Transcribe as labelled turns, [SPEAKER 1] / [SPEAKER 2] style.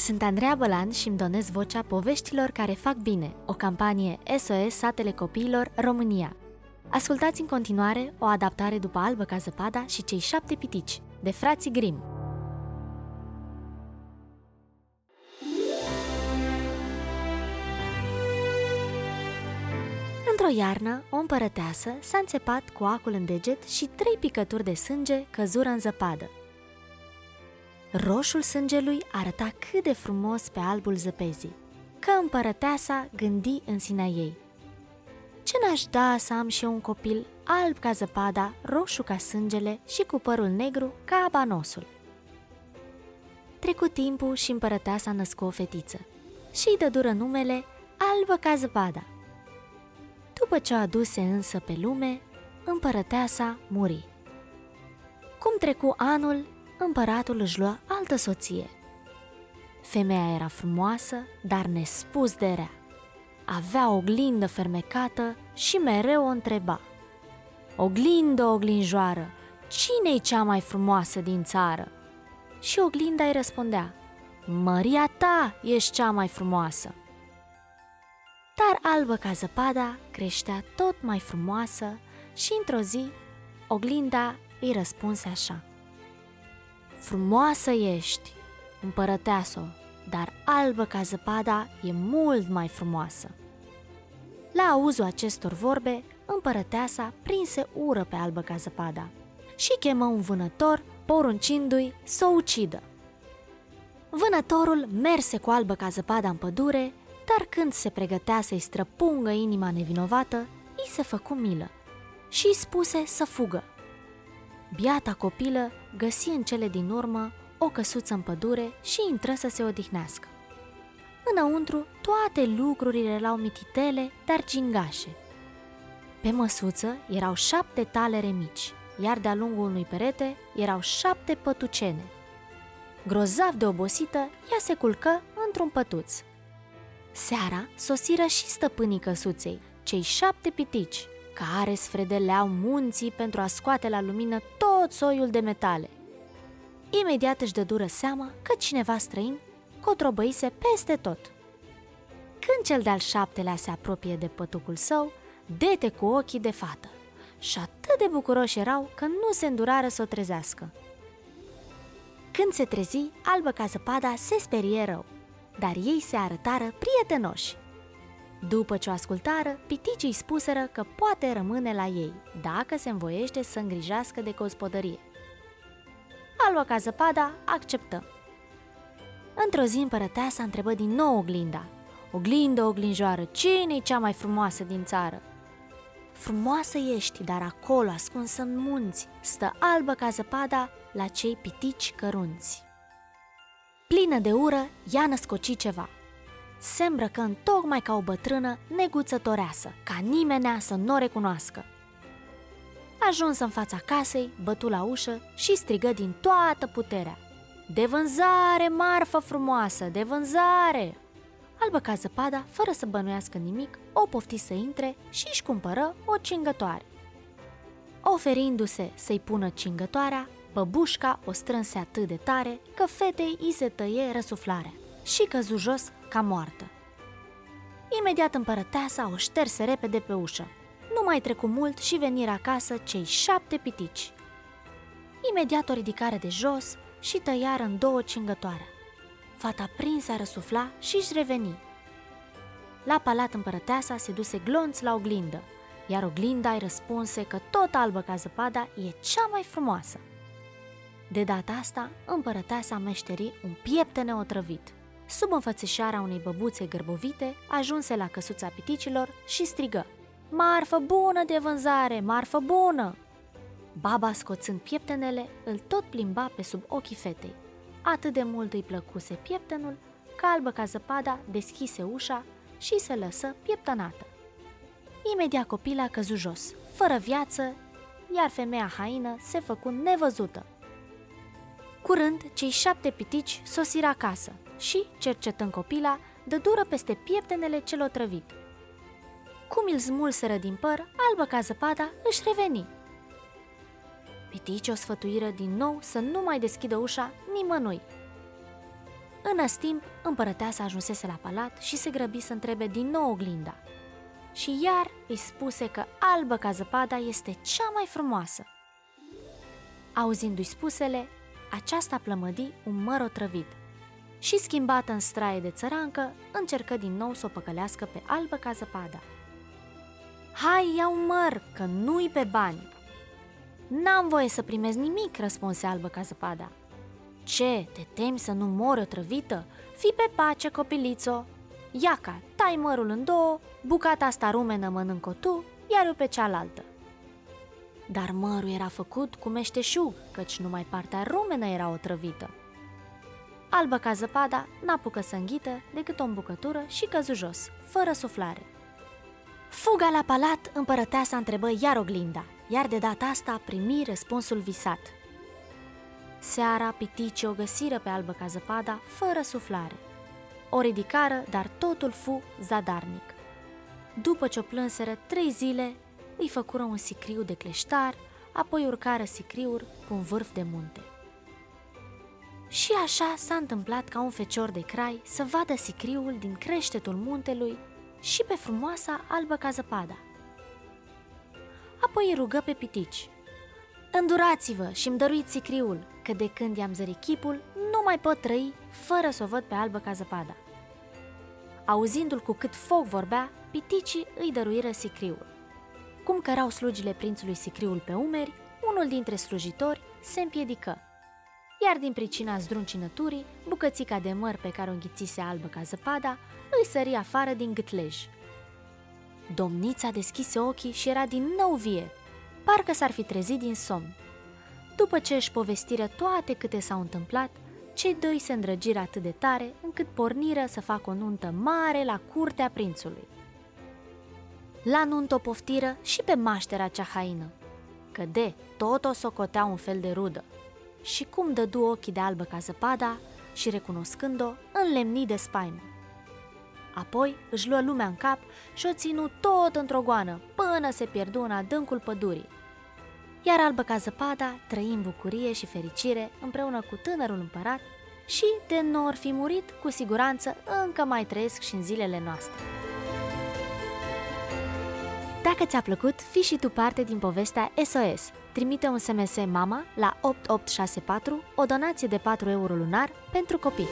[SPEAKER 1] Sunt Andreea Bălan și îmi donez vocea poveștilor care fac bine, o campanie SOS Satele Copiilor România. Ascultați în continuare o adaptare după Albă ca zăpada și cei șapte pitici, de frații Grimm. Într-o iarnă, o împărăteasă s-a înțepat cu acul în deget și trei picături de sânge căzură în zăpadă. Roșul sângelui arăta cât de frumos pe albul zăpezii, că împărăteasa gândi în sinea ei. Ce n-aș da să am și eu un copil alb ca zăpada, roșu ca sângele și cu părul negru ca abanosul. Trecu timpul și împărăteasa născu o fetiță și îi dădură numele Albă ca zăpada. După ce o aduse însă pe lume, împărăteasa muri. Cum trecu anul, împăratul își lua altă soție. Femeia era frumoasă, dar nespus de rea. Avea o glindă fermecată și mereu o întreba. Oglindă, oglinjoară, cine-i cea mai frumoasă din țară? Și oglinda îi răspundea, Măria ta ești cea mai frumoasă. Dar albă ca zăpada creștea tot mai frumoasă și într-o zi oglinda îi răspunse așa. Frumoasă ești, împărăteasă dar albă ca zăpada e mult mai frumoasă. La auzul acestor vorbe, împărăteasa prinse ură pe albă ca zăpada și chemă un vânător, poruncindu-i să o ucidă. Vânătorul merse cu albă ca zăpada în pădure, dar când se pregătea să-i străpungă inima nevinovată, îi se făcu milă și îi spuse să fugă. Biata copilă găsi în cele din urmă o căsuță în pădure și intră să se odihnească. Înăuntru, toate lucrurile erau mititele, dar gingașe. Pe măsuță erau șapte talere mici, iar de-a lungul unui perete erau șapte pătucene. Grozav de obosită, ea se culcă într-un pătuț. Seara sosiră și stăpânii căsuței, cei șapte pitici, care sfredeleau munții pentru a scoate la lumină tot soiul de metale. Imediat își dă dură seama că cineva străin cotrobăise peste tot. Când cel de-al șaptelea se apropie de pătucul său, dete cu ochii de fată și atât de bucuroși erau că nu se îndurară să o trezească. Când se trezi, albă ca zăpada se sperie rău, dar ei se arătară prietenoși după ce o ascultară, piticii spuseră că poate rămâne la ei, dacă se învoiește să îngrijească de gospodărie. Alba ca zăpada acceptă. Într-o zi împărăteasa întrebă din nou oglinda. Oglindă, oglinjoară, cine e cea mai frumoasă din țară? Frumoasă ești, dar acolo, ascunsă în munți, stă albă ca zăpada la cei pitici cărunți. Plină de ură, ea născoci ceva – se îmbrăcă în tocmai ca o bătrână neguțătoreasă, ca nimenea să nu o recunoască. Ajuns în fața casei, bătu la ușă și strigă din toată puterea. De vânzare, marfă frumoasă, de vânzare! Albă ca zăpada, fără să bănuiască nimic, o pofti să intre și își cumpără o cingătoare. Oferindu-se să-i pună cingătoarea, băbușca o strânse atât de tare că fetei i se tăie răsuflarea și căzu jos ca moartă. Imediat împărăteasa o șterse repede pe ușă. Nu mai trecu mult și veniră acasă cei șapte pitici. Imediat o ridicare de jos și tăiară în două cingătoare. Fata prinsă a răsufla și își reveni. La palat împărăteasa se duse glonț la oglindă, iar oglinda îi răspunse că tot albă ca zăpada e cea mai frumoasă. De data asta, împărăteasa meșteri un pieptene otrăvit – sub înfățișarea unei băbuțe gârbovite, ajunse la căsuța piticilor și strigă Marfă bună de vânzare, marfă bună! Baba, scoțând pieptenele, îl tot plimba pe sub ochii fetei. Atât de mult îi plăcuse pieptenul, că albă ca zăpada deschise ușa și se lăsă pieptănată. Imediat copila căzu jos, fără viață, iar femeia haină se făcu nevăzută. Curând, cei șapte pitici sosiră acasă și, cercetând copila, dă dură peste pieptenele cel otrăvit. Cum îl smulseră din păr, albă ca zăpada, își reveni. Pitici o sfătuiră din nou să nu mai deschidă ușa nimănui. În timp, împărăteasa ajunsese la palat și se grăbi să întrebe din nou oglinda. Și iar îi spuse că albă ca zăpada este cea mai frumoasă. Auzindu-i spusele, aceasta plămădi un măr otrăvit și, schimbată în straie de țărancă, încercă din nou să o păcălească pe albă ca zăpada. Hai, iau măr, că nu-i pe bani!" N-am voie să primez nimic, răspunse albă ca zăpada. Ce, te temi să nu mori otrăvită? Fi pe pace, copilițo! Iaca, tai mărul în două, bucata asta rumenă mănânc-o tu, iar eu pe cealaltă. Dar mărul era făcut cu meșteșug, căci numai partea rumenă era otrăvită. Albă ca zăpada, n-apucă să înghită decât o îmbucătură și căzu jos, fără suflare. Fuga la palat, împărăteasa întrebă iar oglinda, iar de data asta primi răspunsul visat. Seara piticii o găsiră pe albă ca zăpada, fără suflare. O ridicară, dar totul fu zadarnic. După ce o plânseră trei zile, îi făcură un sicriu de cleștar, apoi urcară sicriuri cu un vârf de munte. Și așa s-a întâmplat ca un fecior de crai să vadă sicriul din creștetul muntelui și pe frumoasa albă ca zăpada. Apoi îi rugă pe pitici. Îndurați-vă și îmi dăruiți sicriul, că de când i-am zărit chipul, nu mai pot trăi fără să o văd pe albă ca zăpada. Auzindu-l cu cât foc vorbea, piticii îi dăruiră sicriul. Cum cărau slugile prințului sicriul pe umeri, unul dintre slujitori se împiedică. Iar din pricina zdruncinăturii, bucățica de măr pe care o înghițise albă ca zăpada, îi sări afară din gâtlej. Domnița deschise ochii și era din nou vie, parcă s-ar fi trezit din somn. După ce își povestiră toate câte s-au întâmplat, cei doi se îndrăgiră atât de tare încât porniră să facă o nuntă mare la curtea prințului. La nuntă o poftiră și pe maștera cea haină, că de tot o socotea un fel de rudă. Și cum dădu ochii de albă ca zăpada și recunoscând-o, înlemni de spaimă. Apoi își luă lumea în cap și o ținu tot într-o goană, până se pierdu în adâncul pădurii. Iar albă ca zăpada trăi în bucurie și fericire împreună cu tânărul împărat și, de nu or fi murit, cu siguranță încă mai trăiesc și în zilele noastre. Dacă ți-a plăcut, fii și tu parte din povestea SOS. Trimite un SMS MAMA la 8864, o donație de 4 euro lunar pentru copii.